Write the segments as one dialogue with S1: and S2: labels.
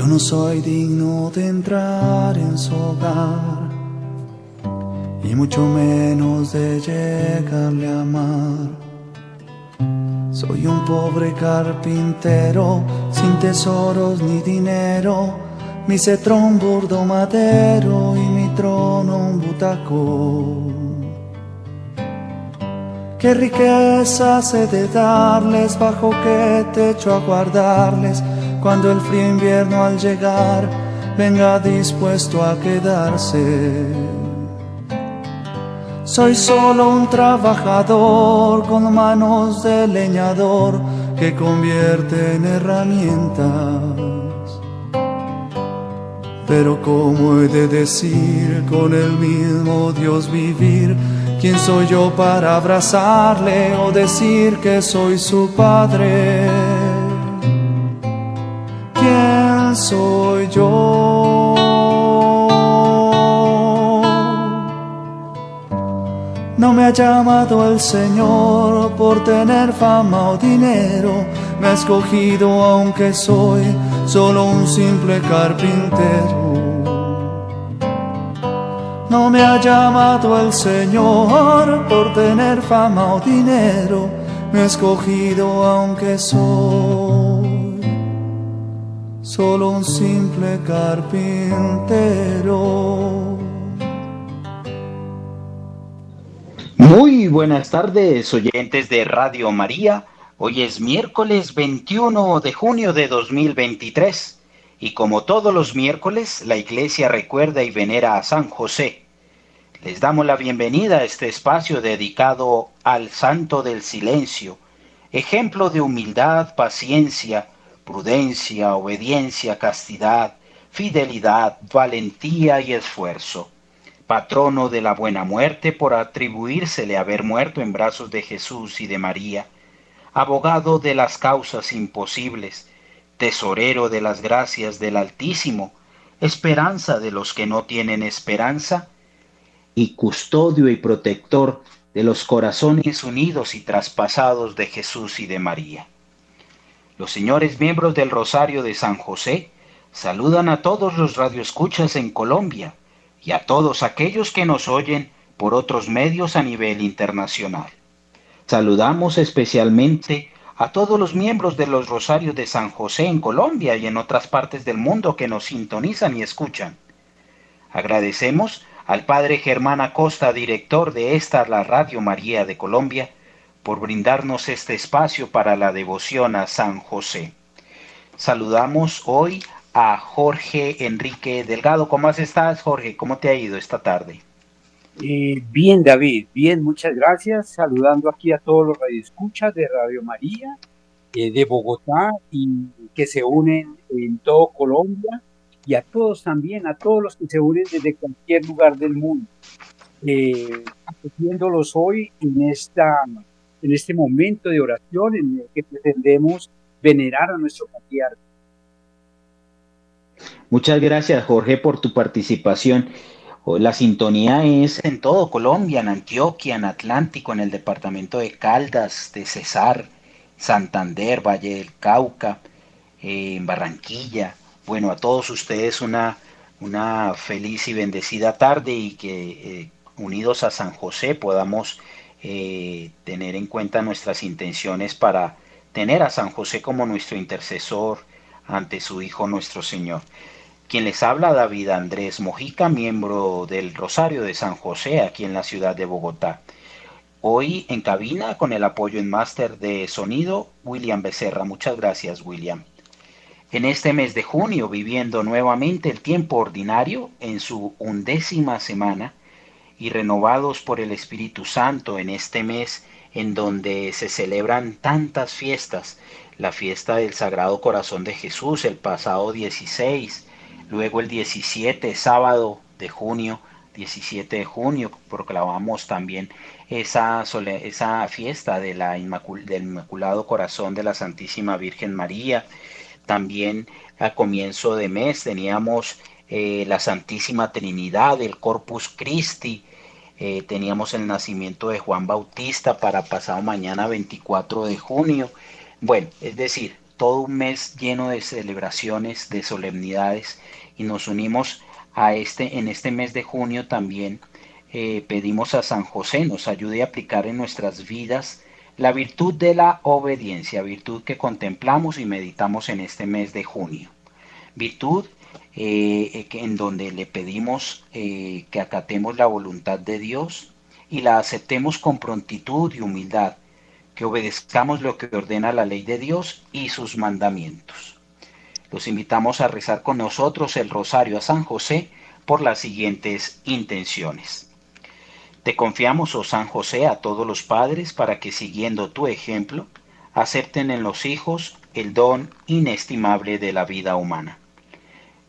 S1: Yo no soy digno de entrar en su hogar y mucho menos de llegarle a amar. Soy un pobre carpintero sin tesoros ni dinero, mi cetro un burdo madero y mi trono un butaco. Qué riqueza he de darles, bajo qué techo aguardarles, cuando el frío invierno al llegar venga dispuesto a quedarse. Soy solo un trabajador con manos de leñador que convierte en herramientas. Pero ¿cómo he de decir con el mismo Dios vivir? ¿Quién soy yo para abrazarle o decir que soy su padre? ¿Quién soy yo? No me ha llamado el Señor por tener fama o dinero, me ha escogido aunque soy solo un simple carpintero. No me ha llamado el Señor por tener fama o dinero, me ha escogido aunque soy solo un simple carpintero.
S2: Muy buenas tardes, oyentes de Radio María. Hoy es miércoles 21 de junio de 2023 y como todos los miércoles, la Iglesia recuerda y venera a San José. Les damos la bienvenida a este espacio dedicado al Santo del Silencio, ejemplo de humildad, paciencia, prudencia, obediencia, castidad, fidelidad, valentía y esfuerzo patrono de la buena muerte por atribuírsele haber muerto en brazos de Jesús y de María, abogado de las causas imposibles, tesorero de las gracias del Altísimo, esperanza de los que no tienen esperanza, y custodio y protector de los corazones unidos y traspasados de Jesús y de María. Los señores miembros del Rosario de San José saludan a todos los radioescuchas en Colombia, y a todos aquellos que nos oyen por otros medios a nivel internacional. Saludamos especialmente a todos los miembros de los Rosarios de San José en Colombia y en otras partes del mundo que nos sintonizan y escuchan. Agradecemos al Padre Germán Acosta, director de esta la Radio María de Colombia, por brindarnos este espacio para la devoción a San José. Saludamos hoy a Jorge Enrique Delgado. ¿Cómo estás, Jorge? ¿Cómo te ha ido esta tarde?
S3: Eh, bien, David, bien, muchas gracias. Saludando aquí a todos los radioescuchas de Radio María, eh, de Bogotá y que se unen en todo Colombia y a todos también, a todos los que se unen desde cualquier lugar del mundo. Eh, hoy en, esta, en este momento de oración en el que pretendemos venerar a nuestro patriarca
S2: Muchas gracias, Jorge, por tu participación. La sintonía es en todo Colombia, en Antioquia, en Atlántico, en el departamento de Caldas, de Cesar, Santander, Valle del Cauca, eh, en Barranquilla. Bueno, a todos ustedes una, una feliz y bendecida tarde y que eh, unidos a San José podamos eh, tener en cuenta nuestras intenciones para tener a San José como nuestro intercesor, ante su Hijo nuestro Señor. Quien les habla, David Andrés Mojica, miembro del Rosario de San José, aquí en la ciudad de Bogotá. Hoy en cabina con el apoyo en máster de sonido, William Becerra. Muchas gracias, William. En este mes de junio, viviendo nuevamente el tiempo ordinario en su undécima semana y renovados por el Espíritu Santo en este mes en donde se celebran tantas fiestas la fiesta del Sagrado Corazón de Jesús el pasado 16, luego el 17, sábado de junio, 17 de junio, proclamamos también esa, esa fiesta de la del Inmaculado Corazón de la Santísima Virgen María. También a comienzo de mes teníamos eh, la Santísima Trinidad, el Corpus Christi, eh, teníamos el nacimiento de Juan Bautista para pasado mañana 24 de junio bueno, es decir, todo un mes lleno de celebraciones, de solemnidades y nos unimos a este, en este mes de junio también eh, pedimos a San José nos ayude a aplicar en nuestras vidas la virtud de la obediencia, virtud que contemplamos y meditamos en este mes de junio. Virtud eh, en donde le pedimos eh, que acatemos la voluntad de Dios y la aceptemos con prontitud y humildad, que obedezcamos lo que ordena la ley de Dios y sus mandamientos. Los invitamos a rezar con nosotros el rosario a San José por las siguientes intenciones. Te confiamos, oh San José, a todos los padres para que, siguiendo tu ejemplo, acepten en los hijos el don inestimable de la vida humana.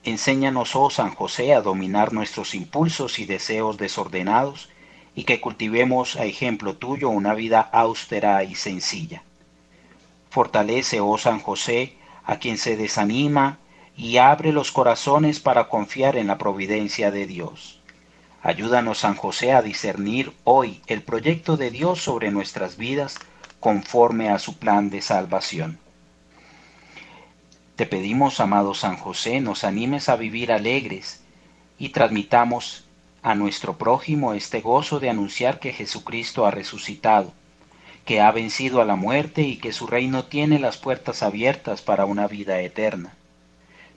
S2: Enséñanos, oh San José, a dominar nuestros impulsos y deseos desordenados y que cultivemos a ejemplo tuyo una vida austera y sencilla. Fortalece, oh San José, a quien se desanima y abre los corazones para confiar en la providencia de Dios. Ayúdanos, San José, a discernir hoy el proyecto de Dios sobre nuestras vidas conforme a su plan de salvación. Te pedimos, amado San José, nos animes a vivir alegres y transmitamos a nuestro prójimo este gozo de anunciar que Jesucristo ha resucitado, que ha vencido a la muerte y que su reino tiene las puertas abiertas para una vida eterna.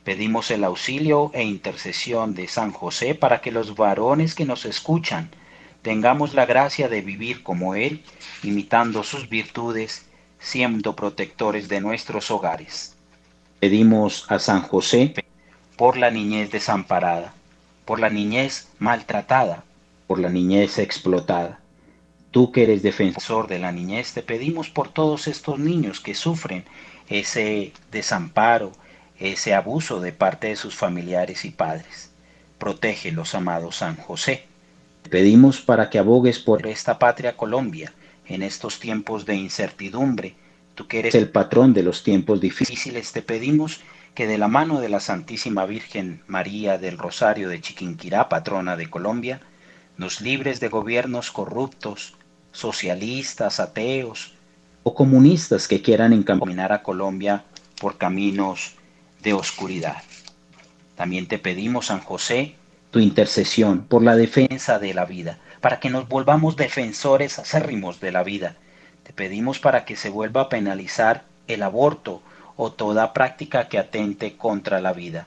S2: Pedimos el auxilio e intercesión de San José para que los varones que nos escuchan tengamos la gracia de vivir como Él, imitando sus virtudes, siendo protectores de nuestros hogares. Pedimos a San José por la niñez desamparada, por la niñez maltratada, por la niñez explotada. Tú que eres defensor de la niñez, te pedimos por todos estos niños que sufren ese desamparo, ese abuso de parte de sus familiares y padres. Protégelos, amado San José. Pedimos para que abogues por esta patria Colombia en estos tiempos de incertidumbre. Tú que eres el patrón de los tiempos difíciles, te pedimos que de la mano de la Santísima Virgen María del Rosario de Chiquinquirá, patrona de Colombia, nos libres de gobiernos corruptos, socialistas, ateos o comunistas que quieran encaminar a Colombia por caminos de oscuridad. También te pedimos, San José, tu intercesión por la defensa de la vida, para que nos volvamos defensores acérrimos de la vida. Te pedimos para que se vuelva a penalizar el aborto o toda práctica que atente contra la vida.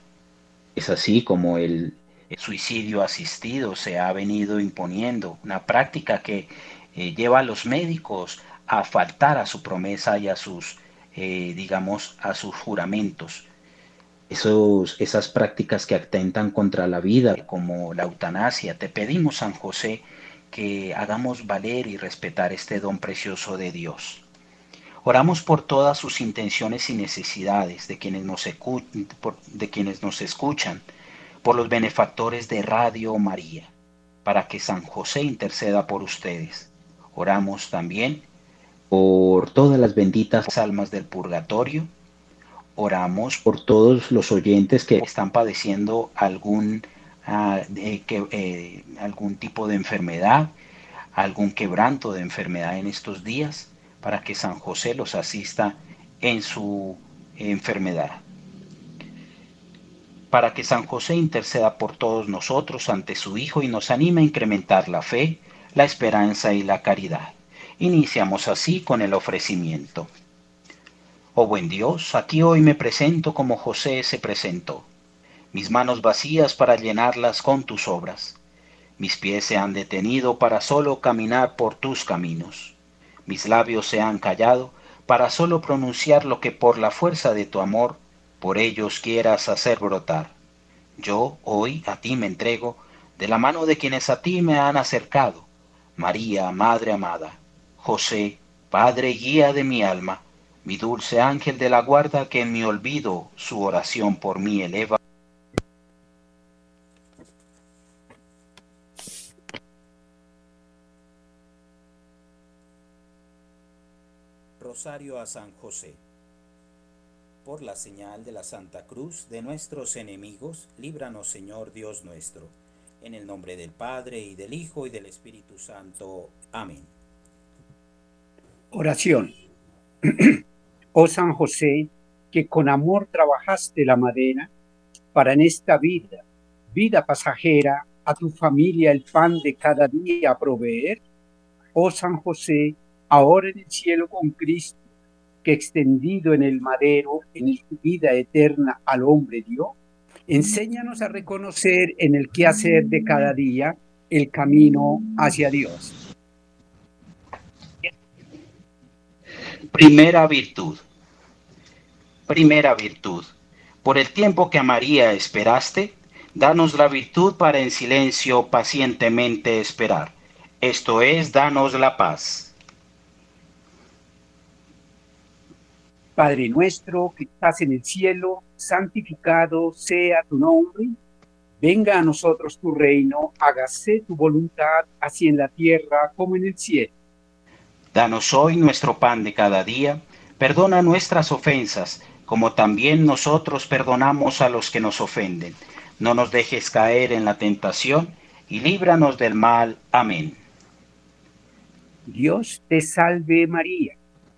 S2: Es así como el, suicidio asistido se ha venido imponiendo, una práctica que eh, lleva a los médicos a faltar a su promesa y a sus, eh, digamos, a sus juramentos esos, esas prácticas que atentan contra la vida, como la eutanasia. Te pedimos, San José, que hagamos valer y respetar este don precioso de Dios. Oramos por todas sus intenciones y necesidades de quienes nos, de quienes nos escuchan, por los benefactores de Radio María, para que San José interceda por ustedes. Oramos también por todas las benditas almas del purgatorio oramos por todos los oyentes que están padeciendo algún, ah, que, eh, algún tipo de enfermedad, algún quebranto de enfermedad en estos días, para que San José los asista en su enfermedad. Para que San José interceda por todos nosotros ante su Hijo y nos anime a incrementar la fe, la esperanza y la caridad. Iniciamos así con el ofrecimiento. Oh buen Dios, aquí hoy me presento como José se presentó, mis manos vacías para llenarlas con tus obras. Mis pies se han detenido para solo caminar por tus caminos. Mis labios se han callado para solo pronunciar lo que por la fuerza de tu amor por ellos quieras hacer brotar. Yo hoy a ti me entrego de la mano de quienes a ti me han acercado. María, Madre amada, José, Padre guía de mi alma, mi dulce ángel de la guarda que en mi olvido su oración por mí eleva. Rosario a San José. Por la señal de la Santa Cruz de nuestros enemigos, líbranos Señor Dios nuestro. En el nombre del Padre y del Hijo y del Espíritu Santo. Amén.
S3: Oración. Oh San José, que con amor trabajaste la madera para en esta vida, vida pasajera, a tu familia el pan de cada día proveer. Oh San José, ahora en el cielo con Cristo, que extendido en el madero, en tu vida eterna al hombre dio, enséñanos a reconocer en el quehacer de cada día el camino hacia Dios.
S2: Primera virtud. Primera virtud. Por el tiempo que a María esperaste, danos la virtud para en silencio pacientemente esperar. Esto es, danos la paz.
S3: Padre nuestro que estás en el cielo, santificado sea tu nombre. Venga a nosotros tu reino, hágase tu voluntad, así en la tierra como en el cielo.
S2: Danos hoy nuestro pan de cada día, perdona nuestras ofensas, como también nosotros perdonamos a los que nos ofenden. No nos dejes caer en la tentación, y líbranos del mal. Amén.
S3: Dios te salve María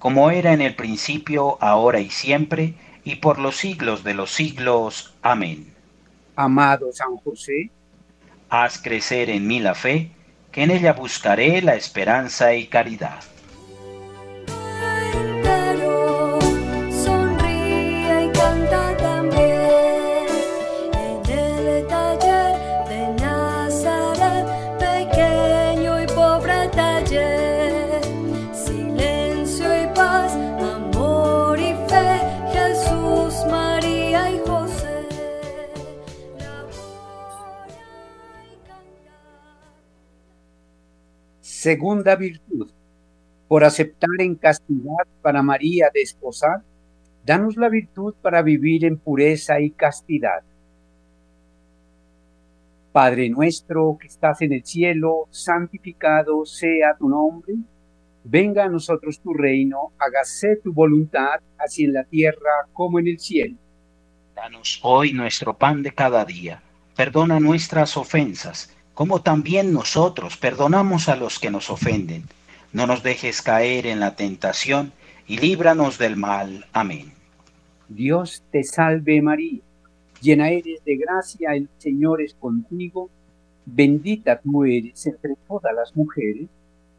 S2: como era en el principio, ahora y siempre, y por los siglos de los siglos. Amén.
S3: Amado San José,
S2: haz crecer en mí la fe, que en ella buscaré la esperanza y caridad.
S3: Segunda virtud, por aceptar en castidad para María de esposar, danos la virtud para vivir en pureza y castidad. Padre nuestro que estás en el cielo, santificado sea tu nombre. Venga a nosotros tu reino, hágase tu voluntad, así en la tierra como en el cielo.
S2: Danos hoy nuestro pan de cada día. Perdona nuestras ofensas como también nosotros perdonamos a los que nos ofenden. No nos dejes caer en la tentación y líbranos del mal. Amén.
S3: Dios te salve María, llena eres de gracia, el Señor es contigo, bendita tú eres entre todas las mujeres,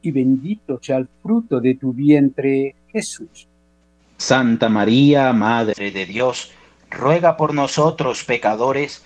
S3: y bendito sea el fruto de tu vientre, Jesús.
S2: Santa María, Madre de Dios, ruega por nosotros pecadores,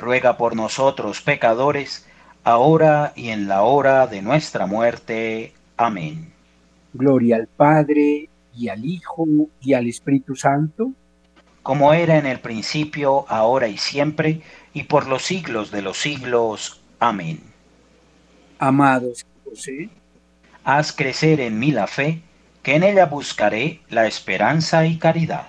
S2: ruega por nosotros pecadores, ahora y en la hora de nuestra muerte. Amén.
S3: Gloria al Padre, y al Hijo, y al Espíritu Santo
S2: como era en el principio, ahora y siempre, y por los siglos de los siglos. Amén.
S3: Amados José,
S2: haz crecer en mí la fe, que en ella buscaré la esperanza y caridad.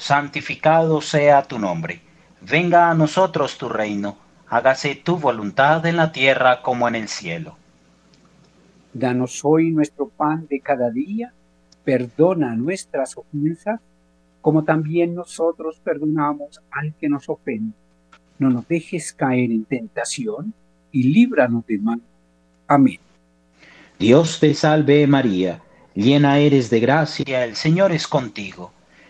S2: santificado sea tu nombre. Venga a nosotros tu reino, hágase tu voluntad en la tierra como en el cielo.
S3: Danos hoy nuestro pan de cada día, perdona nuestras ofensas, como también nosotros perdonamos al que nos ofende no nos dejes caer en tentación y líbranos de mal. Amén.
S2: Dios te salve María, llena eres de gracia, el Señor es contigo.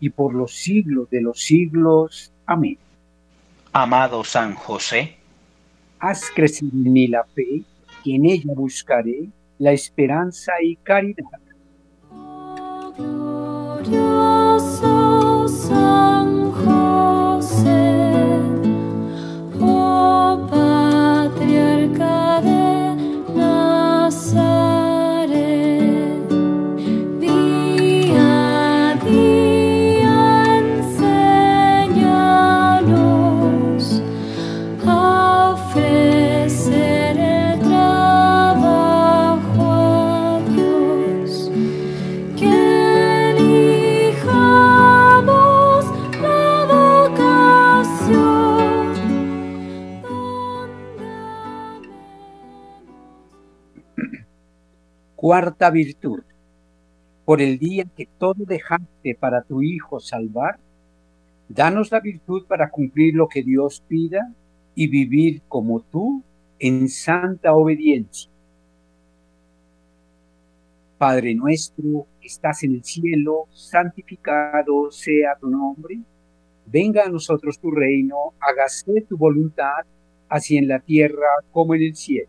S3: y por los siglos de los siglos. Amén.
S2: Amado San José,
S3: haz crecer en mí la fe, que en ella buscaré la esperanza y caridad. Cuarta virtud. Por el día que todo dejaste para tu Hijo salvar, danos la virtud para cumplir lo que Dios pida y vivir como tú en santa obediencia. Padre nuestro que estás en el cielo, santificado sea tu nombre. Venga a nosotros tu reino, hágase tu voluntad, así en la tierra como en el cielo.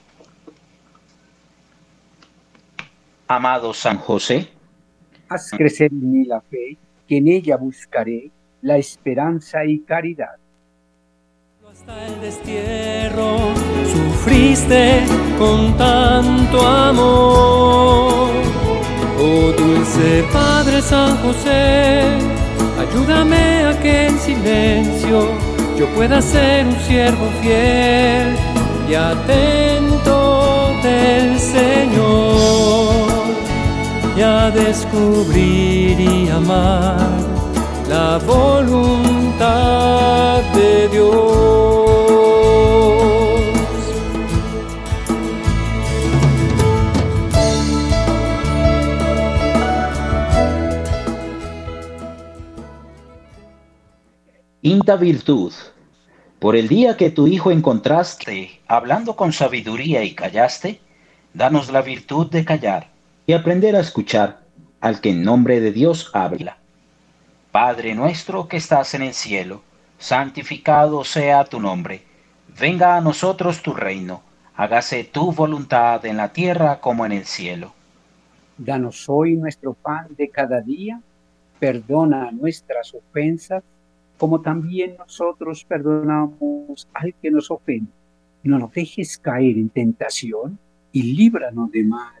S2: Amado San José,
S3: haz crecer en mí la fe, que en ella buscaré la esperanza y caridad.
S4: Hasta el destierro sufriste con tanto amor. Oh dulce Padre San José, ayúdame a que en silencio yo pueda ser un siervo fiel y atento del Señor y a descubrir y amar la voluntad de Dios.
S2: Quinta virtud. Por el día que tu hijo encontraste, hablando con sabiduría y callaste, danos la virtud de callar y aprender a escuchar al que en nombre de Dios habla. Padre nuestro que estás en el cielo, santificado sea tu nombre. Venga a nosotros tu reino. Hágase tu voluntad en la tierra como en el cielo.
S3: Danos hoy nuestro pan de cada día. Perdona nuestras ofensas, como también nosotros perdonamos al que nos ofende. No nos dejes caer en tentación y líbranos de mal.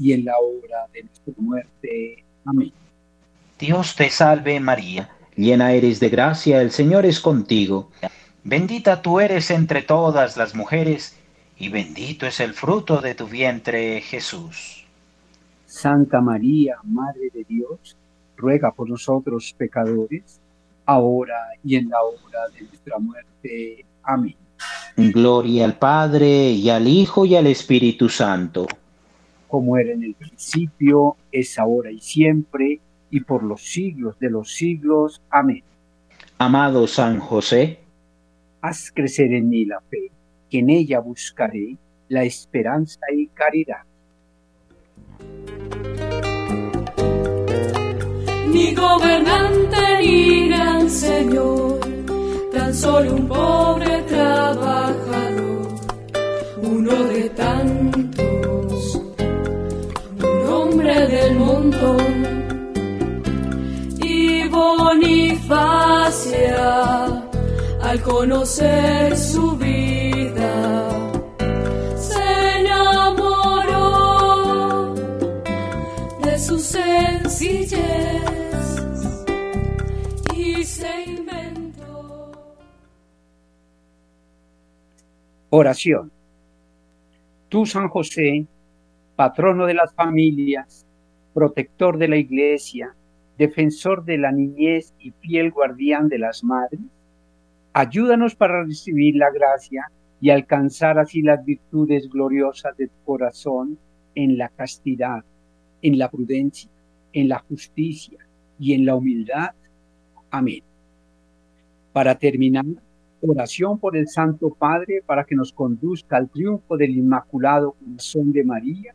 S3: y en la hora de nuestra muerte. Amén.
S2: Dios te salve María, llena eres de gracia, el Señor es contigo. Bendita tú eres entre todas las mujeres, y bendito es el fruto de tu vientre, Jesús.
S3: Santa María, Madre de Dios, ruega por nosotros pecadores, ahora y en la hora de nuestra muerte. Amén.
S2: Gloria al Padre, y al Hijo, y al Espíritu Santo
S3: como era en el principio, es ahora y siempre, y por los siglos de los siglos. Amén.
S2: Amado San José,
S3: haz crecer en mí la fe, que en ella buscaré la esperanza y caridad.
S4: Ni gobernante ni gran señor, tan solo un pobre trabajador, uno de tantos del montón. Y Bonifacia, al conocer su vida, se enamoró de su sencillez y se inventó.
S3: Oración. Tú, San José, patrono de las familias, protector de la iglesia, defensor de la niñez y fiel guardián de las madres, ayúdanos para recibir la gracia y alcanzar así las virtudes gloriosas de tu corazón en la castidad, en la prudencia, en la justicia y en la humildad. Amén. Para terminar, oración por el Santo Padre para que nos conduzca al triunfo del Inmaculado Corazón de María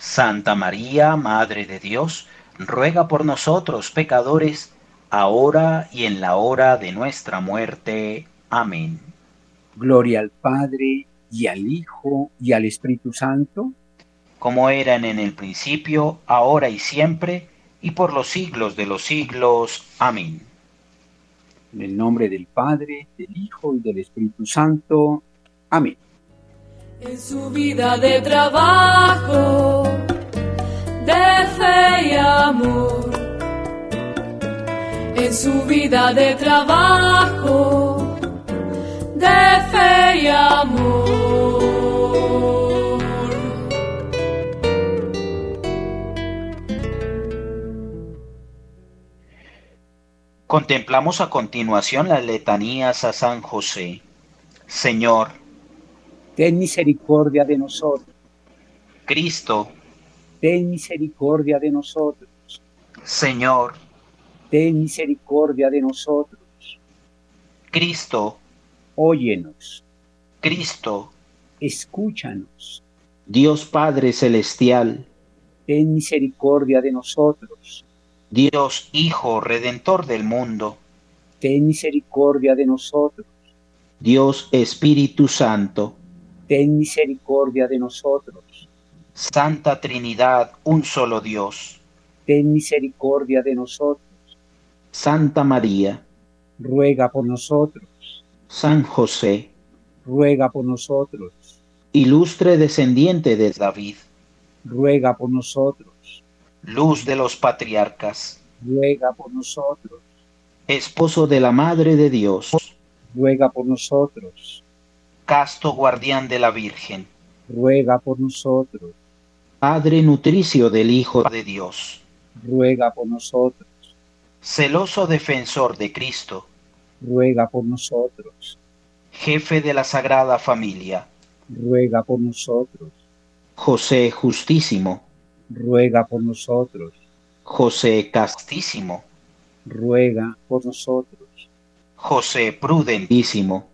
S2: Santa María, Madre de Dios, ruega por nosotros pecadores, ahora y en la hora de nuestra muerte. Amén.
S3: Gloria al Padre, y al Hijo, y al Espíritu Santo,
S2: como eran en el principio, ahora y siempre, y por los siglos de los siglos. Amén.
S3: En el nombre del Padre, del Hijo y del Espíritu Santo. Amén.
S4: En su vida de trabajo, de fe y amor. En su vida de trabajo, de fe y amor.
S2: Contemplamos a continuación las letanías a San José. Señor,
S3: ten misericordia de nosotros.
S2: Cristo,
S3: ten misericordia de nosotros.
S2: Señor,
S3: ten misericordia de nosotros.
S2: Cristo,
S3: óyenos.
S2: Cristo,
S3: escúchanos.
S2: Dios Padre Celestial,
S3: ten misericordia de nosotros.
S2: Dios Hijo Redentor del mundo,
S3: ten misericordia de nosotros.
S2: Dios Espíritu Santo,
S3: ten misericordia de nosotros.
S2: Santa Trinidad, un solo Dios,
S3: ten misericordia de nosotros.
S2: Santa María,
S3: ruega por nosotros.
S2: San José,
S3: ruega por nosotros.
S2: Ilustre descendiente de David,
S3: ruega por nosotros
S2: luz de los patriarcas,
S3: ruega por nosotros.
S2: Esposo de la Madre de Dios,
S3: ruega por nosotros.
S2: Casto guardián de la Virgen,
S3: ruega por nosotros.
S2: Padre nutricio del Hijo de Dios,
S3: ruega por nosotros.
S2: Celoso defensor de Cristo,
S3: ruega por nosotros.
S2: Jefe de la Sagrada Familia,
S3: ruega por nosotros.
S2: José Justísimo,
S3: ruega por nosotros.
S2: José Castísimo,
S3: ruega por nosotros.
S2: José Prudentísimo,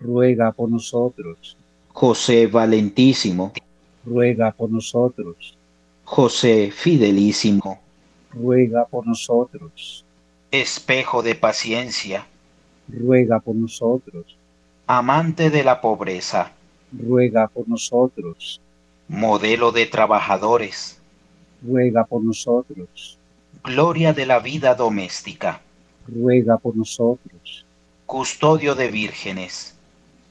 S3: ruega por nosotros.
S2: José Valentísimo,
S3: ruega por nosotros.
S2: José Fidelísimo,
S3: ruega por nosotros.
S2: Espejo de paciencia,
S3: ruega por nosotros.
S2: Amante de la pobreza,
S3: ruega por nosotros.
S2: Modelo de trabajadores,
S3: ruega por nosotros.
S2: Gloria de la vida doméstica,
S3: ruega por nosotros.
S2: Custodio de vírgenes,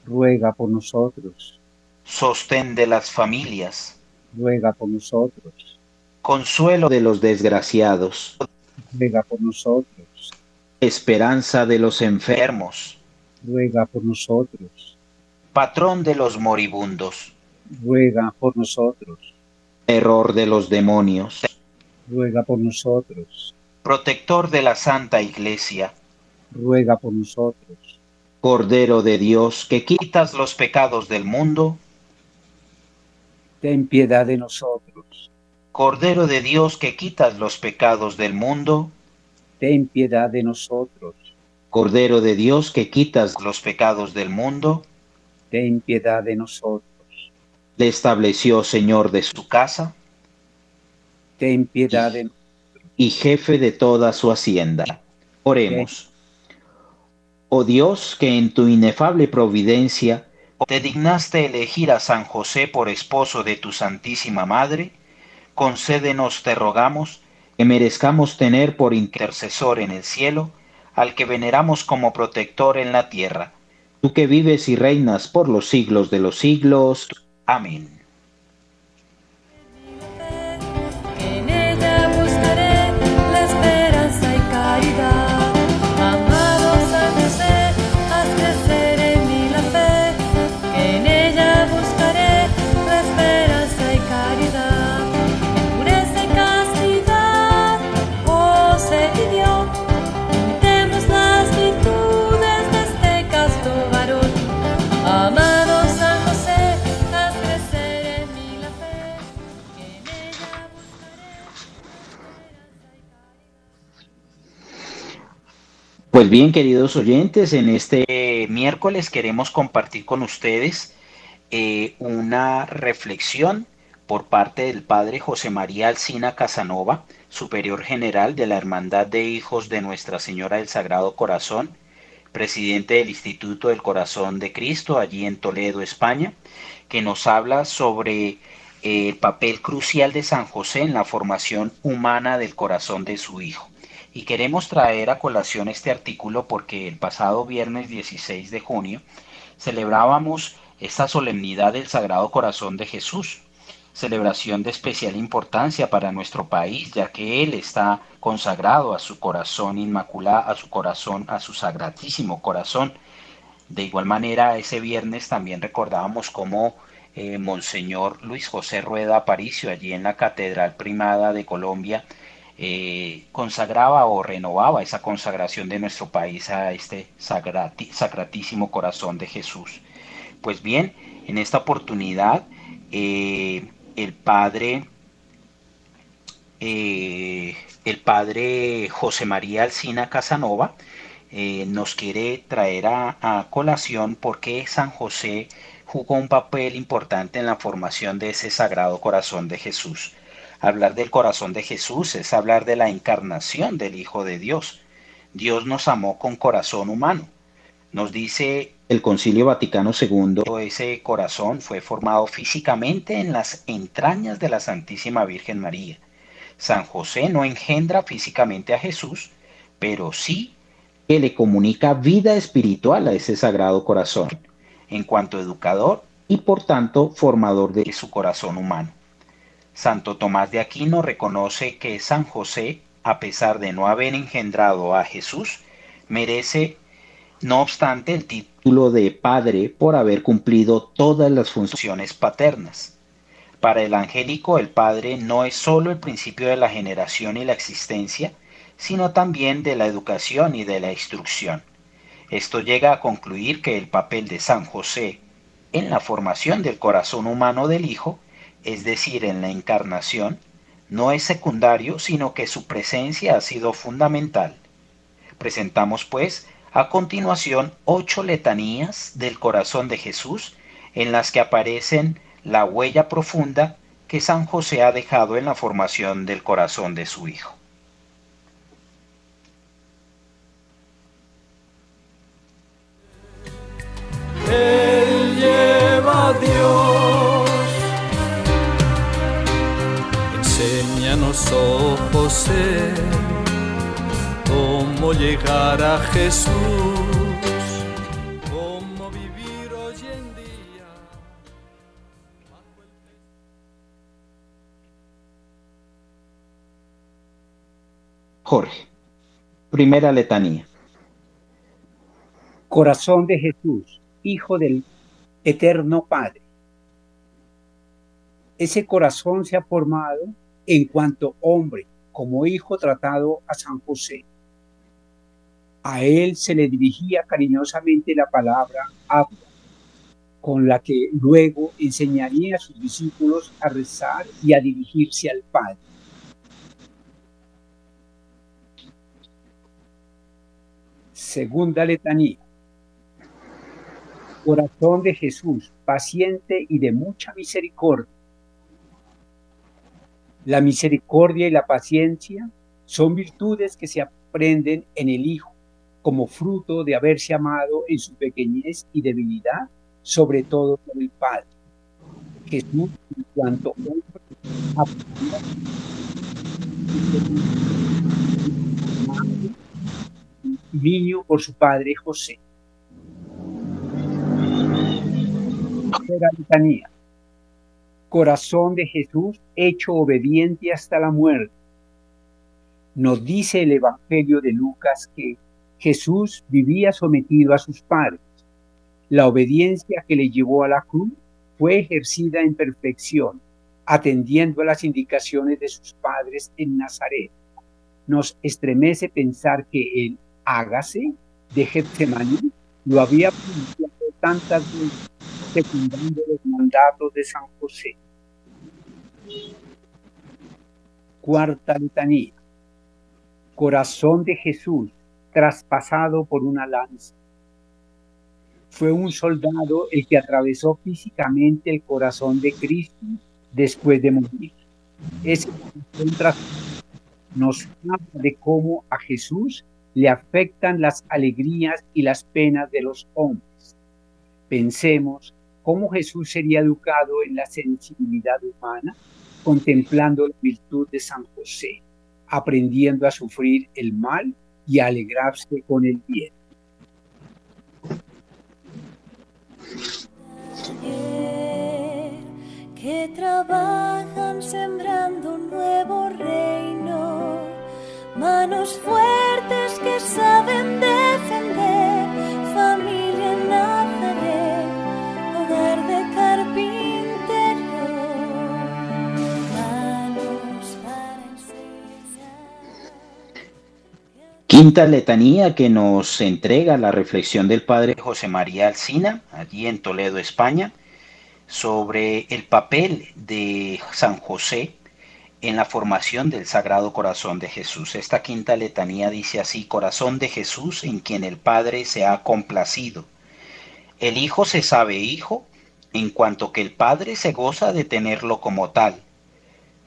S3: ruega por nosotros.
S2: Sostén de las familias,
S3: ruega por nosotros.
S2: Consuelo de los desgraciados,
S3: ruega por nosotros.
S2: Esperanza de los enfermos,
S3: ruega por nosotros.
S2: Patrón de los moribundos,
S3: ruega por nosotros
S2: Error de los demonios.
S3: Ruega por nosotros.
S2: Protector de la Santa Iglesia.
S3: Ruega por nosotros.
S2: Cordero de Dios, que quitas los pecados del mundo.
S3: Ten piedad de nosotros.
S2: Cordero de Dios, que quitas los pecados del mundo.
S3: Ten piedad de nosotros.
S2: Cordero de Dios, que quitas los pecados del mundo.
S3: Ten piedad de nosotros
S2: le estableció señor de su casa.
S3: Ten piedad de
S2: y jefe de toda su hacienda. Oremos. Oh Dios, que en tu inefable providencia te dignaste elegir a San José por esposo de tu Santísima Madre, concédenos, te rogamos, que merezcamos tener por intercesor en el cielo al que veneramos como protector en la tierra, tú que vives y reinas por los siglos de los siglos. Amén. Pues bien, queridos oyentes, en este miércoles queremos compartir con ustedes eh, una reflexión por parte del padre José María Alcina Casanova, superior general de la Hermandad de Hijos de Nuestra Señora del Sagrado Corazón, presidente del Instituto del Corazón de Cristo, allí en Toledo, España, que nos habla sobre el papel crucial de San José en la formación humana del corazón de su Hijo. Y queremos traer a colación este artículo porque el pasado viernes 16 de junio celebrábamos esta solemnidad del Sagrado Corazón de Jesús, celebración de especial importancia para nuestro país, ya que Él está consagrado a su corazón inmaculado, a su corazón, a su sagratísimo corazón. De igual manera, ese viernes también recordábamos cómo eh, Monseñor Luis José Rueda Aparicio, allí en la Catedral Primada de Colombia, eh, consagraba o renovaba esa consagración de nuestro país a este sagratísimo corazón de Jesús. Pues bien, en esta oportunidad, eh, el padre, eh, el padre José María Alcina Casanova nos quiere traer a, colación porque San José jugó un papel importante en la formación de ese sagrado corazón de Jesús. Hablar del corazón de Jesús es hablar de la encarnación del Hijo de Dios. Dios nos amó con corazón humano. Nos dice el Concilio Vaticano II, ese corazón fue formado físicamente en las entrañas de la Santísima Virgen María. San José no engendra físicamente a Jesús, pero sí que le comunica vida espiritual a ese sagrado corazón, en cuanto educador y por tanto formador de su corazón humano. Santo Tomás de Aquino reconoce que San José, a pesar de no haber engendrado a Jesús, merece no obstante el título de padre por haber cumplido todas las funciones paternas. Para el angélico el padre no es sólo el principio de la generación y la existencia, sino también de la educación y de la instrucción. Esto llega a concluir que el papel de San José en la formación del corazón humano del Hijo, es decir, en la encarnación, no es secundario, sino que su presencia ha sido fundamental. Presentamos, pues, a continuación, ocho letanías del corazón de Jesús en las que aparecen la huella profunda que San José ha dejado en la formación del corazón de su Hijo.
S5: Él José cómo llegar a Jesús, cómo vivir hoy en día.
S2: Jorge, primera letanía.
S3: Corazón de Jesús, Hijo del Eterno Padre. Ese corazón se ha formado en cuanto hombre, como hijo tratado a San José. A él se le dirigía cariñosamente la palabra Abba, con la que luego enseñaría a sus discípulos a rezar y a dirigirse al Padre. Segunda letanía. Corazón de Jesús, paciente y de mucha misericordia. La misericordia y la paciencia son virtudes que se aprenden en el Hijo como fruto de haberse amado en su pequeñez y debilidad, sobre todo por el Padre. Jesús, en cuanto niño por su padre José. Corazón de Jesús hecho obediente hasta la muerte. Nos dice el Evangelio de Lucas que Jesús vivía sometido a sus padres. La obediencia que le llevó a la cruz fue ejercida en perfección, atendiendo a las indicaciones de sus padres en Nazaret. Nos estremece pensar que el hágase de Getsemaní lo había pronunciado tantas veces, secundando los mandatos de San José. Cuarta letanía. Corazón de Jesús, traspasado por una lanza. Fue un soldado el que atravesó físicamente el corazón de Cristo después de morir. Ese nos habla de cómo a Jesús le afectan las alegrías y las penas de los hombres. Pensemos cómo Jesús sería educado en la sensibilidad humana, contemplando la virtud de San José, aprendiendo a sufrir el mal y a alegrarse con el bien.
S6: Que trabajan sembrando un nuevo reino, manos fuertes que saben defender,
S2: Quinta letanía que nos entrega la reflexión del padre José María Alsina, allí en Toledo, España, sobre el papel de San José en la formación del Sagrado Corazón de Jesús. Esta quinta letanía dice así, Corazón de Jesús en quien el Padre se ha complacido. El Hijo se sabe Hijo en cuanto que el Padre se goza de tenerlo como tal.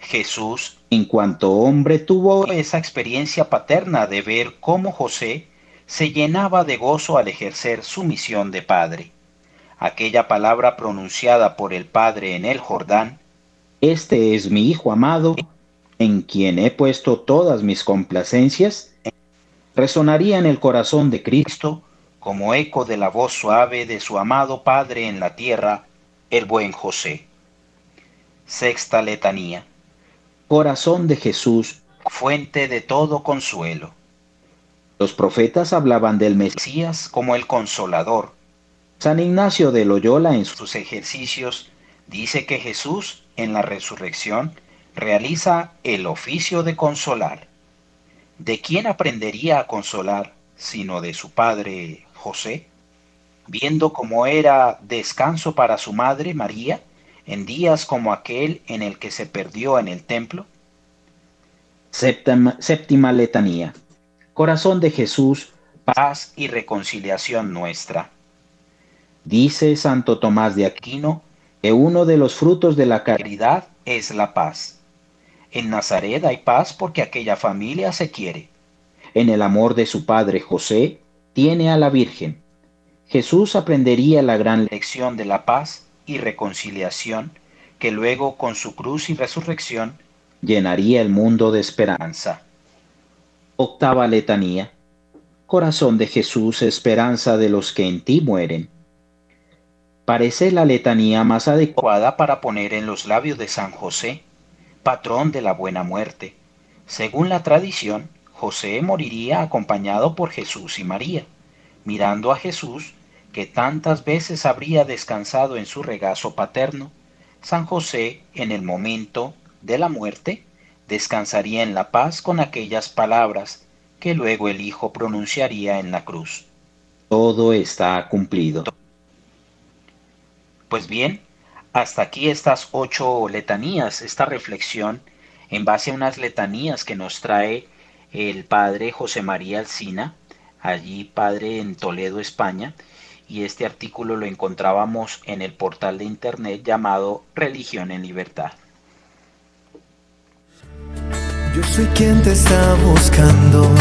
S2: Jesús, en cuanto hombre, tuvo esa experiencia paterna de ver cómo José se llenaba de gozo al ejercer su misión de Padre. Aquella palabra pronunciada por el Padre en el Jordán, Este es mi Hijo amado, en quien he puesto todas mis complacencias, resonaría en el corazón de Cristo como eco de la voz suave de su amado Padre en la tierra, el buen José. Sexta letanía. Corazón de Jesús, fuente de todo consuelo. Los profetas hablaban del Mesías como el consolador. San Ignacio de Loyola en sus ejercicios dice que Jesús en la resurrección realiza el oficio de consolar. ¿De quién aprendería a consolar sino de su padre José? Viendo cómo era descanso para su madre María en días como aquel en el que se perdió en el templo. Séptima, letanía. Corazón de Jesús, paz y reconciliación nuestra. Dice Santo Tomás de Aquino que uno de los frutos de la caridad es la paz. En Nazaret hay paz porque aquella familia se quiere. En el amor de su padre José tiene a la Virgen. Jesús aprendería la gran lección de la paz y reconciliación que luego con su cruz y resurrección llenaría el mundo de esperanza. Octava letanía. Corazón de Jesús, esperanza de los que en ti mueren. Parece la letanía más adecuada para poner en los labios de San José, patrón de la buena muerte. Según la tradición, José moriría acompañado por Jesús y María, mirando a Jesús, que tantas veces habría descansado en su regazo paterno. San José, en el momento de la muerte, descansaría en la paz con aquellas palabras que luego el Hijo pronunciaría en la cruz. Todo está cumplido. Pues bien, hasta aquí estas ocho letanías, esta reflexión en base a unas letanías que nos trae el padre José María Alsina, allí padre en Toledo, España, y este artículo lo encontrábamos en el portal de internet llamado Religión en Libertad.
S1: Yo soy quien te está buscando,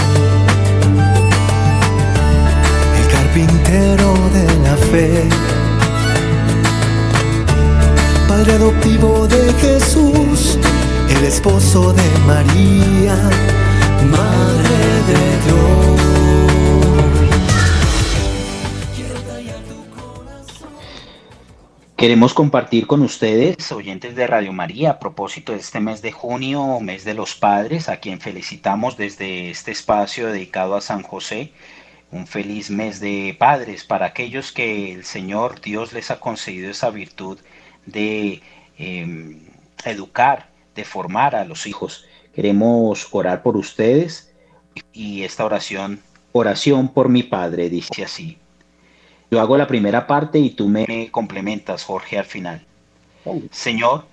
S1: el carpintero de la fe, padre adoptivo de Jesús, el esposo de María, madre de Dios.
S2: Queremos compartir con ustedes, oyentes de Radio María, a propósito de este mes de junio, mes de los padres, a quien felicitamos desde este espacio dedicado a San José. Un feliz mes de padres para aquellos que el Señor Dios les ha concedido esa virtud de eh, educar, de formar a los hijos. Queremos orar por ustedes y esta oración, oración por mi Padre, dice así. Yo hago la primera parte y tú me complementas, Jorge, al final. Señor,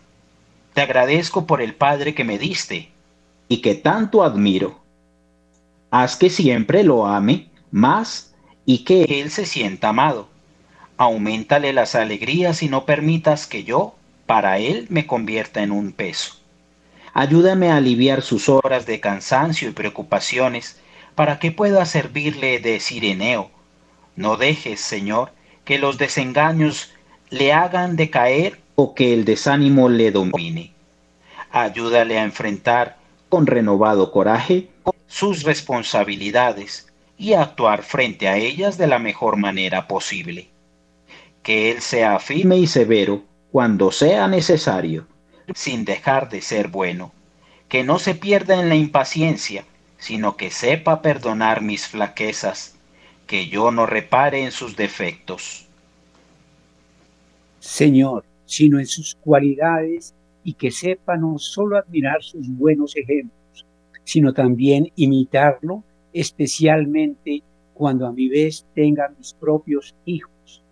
S2: te agradezco por el Padre que me diste y que tanto admiro. Haz que siempre lo ame más y que él se sienta amado. Aumentale las alegrías y no permitas que yo, para él, me convierta en un peso. Ayúdame a aliviar sus horas de cansancio y preocupaciones para que pueda servirle de sireneo. No dejes, Señor, que los desengaños le hagan decaer o que el desánimo le domine. Ayúdale a enfrentar con renovado coraje sus responsabilidades y a actuar frente a ellas de la mejor manera posible. Que Él sea firme y severo cuando sea necesario sin dejar de ser bueno, que no se pierda en la impaciencia, sino que sepa perdonar mis flaquezas, que yo no repare en sus defectos.
S3: Señor, sino en sus cualidades y que sepa no solo admirar sus buenos ejemplos, sino también imitarlo, especialmente cuando a mi vez tenga mis propios hijos.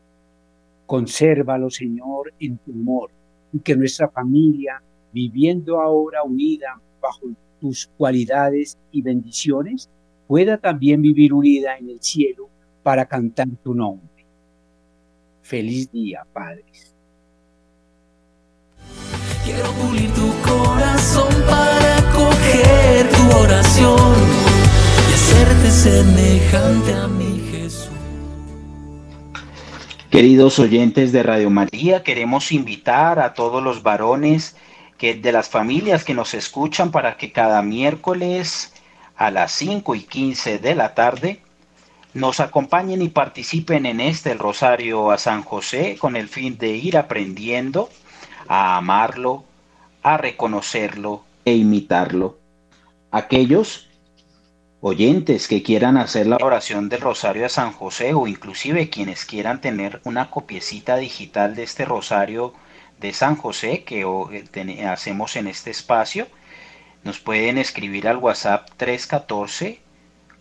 S3: Consérvalo, Señor, en tu amor y que nuestra familia, viviendo ahora unida bajo tus cualidades y bendiciones, pueda también vivir unida en el cielo para cantar tu nombre. Feliz día, padres.
S7: Quiero pulir tu corazón para coger tu oración y hacerte semejante a mi Jesús.
S2: Queridos oyentes de Radio María, queremos invitar a todos los varones que de las familias que nos escuchan para que cada miércoles a las 5 y 15 de la tarde nos acompañen y participen en este el Rosario a San José con el fin de ir aprendiendo a amarlo, a reconocerlo e imitarlo. Aquellos oyentes que quieran hacer la oración del Rosario a San José o inclusive quienes quieran tener una copiecita digital de este Rosario de San José que hacemos en este espacio, nos pueden escribir al WhatsApp 314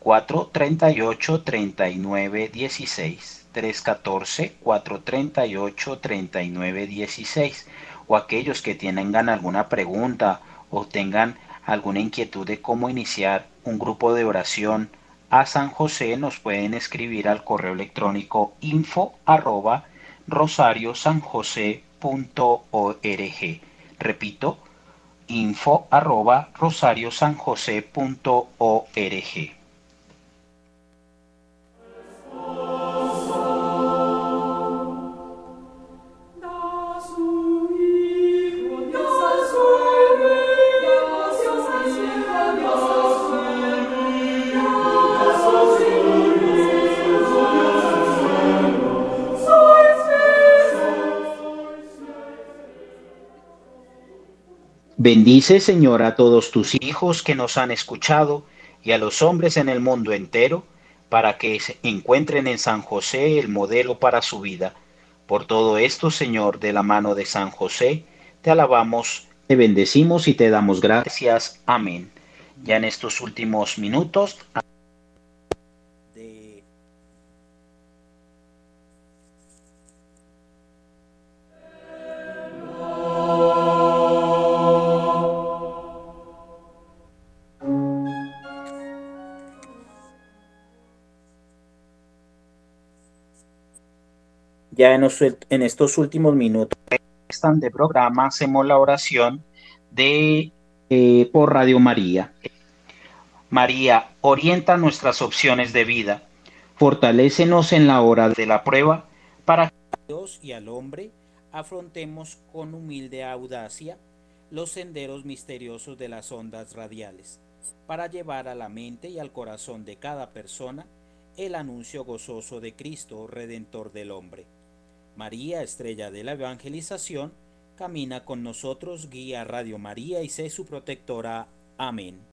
S2: 438 3916 314 438 3916 o aquellos que tengan alguna pregunta o tengan alguna inquietud de cómo iniciar un grupo de oración a San José, nos pueden escribir al correo electrónico info arroba. Repito, info arroba. Bendice, Señor, a todos tus hijos que nos han escuchado y a los hombres en el mundo entero, para que encuentren en San José el modelo para su vida. Por todo esto, Señor, de la mano de San José, te alabamos, te bendecimos y te damos gracias. Amén. Ya en estos últimos minutos Ya en, estos últimos minutos de programa hacemos la oración de eh, por Radio María. María, orienta nuestras opciones de vida, fortalécenos en la hora de la prueba para que Dios y al hombre afrontemos con humilde audacia los senderos misteriosos de las ondas radiales, para llevar a la mente y al corazón de cada persona el anuncio gozoso de Cristo, Redentor del hombre. María, estrella de la evangelización, camina con nosotros, guía Radio María y sé su protectora. Amén.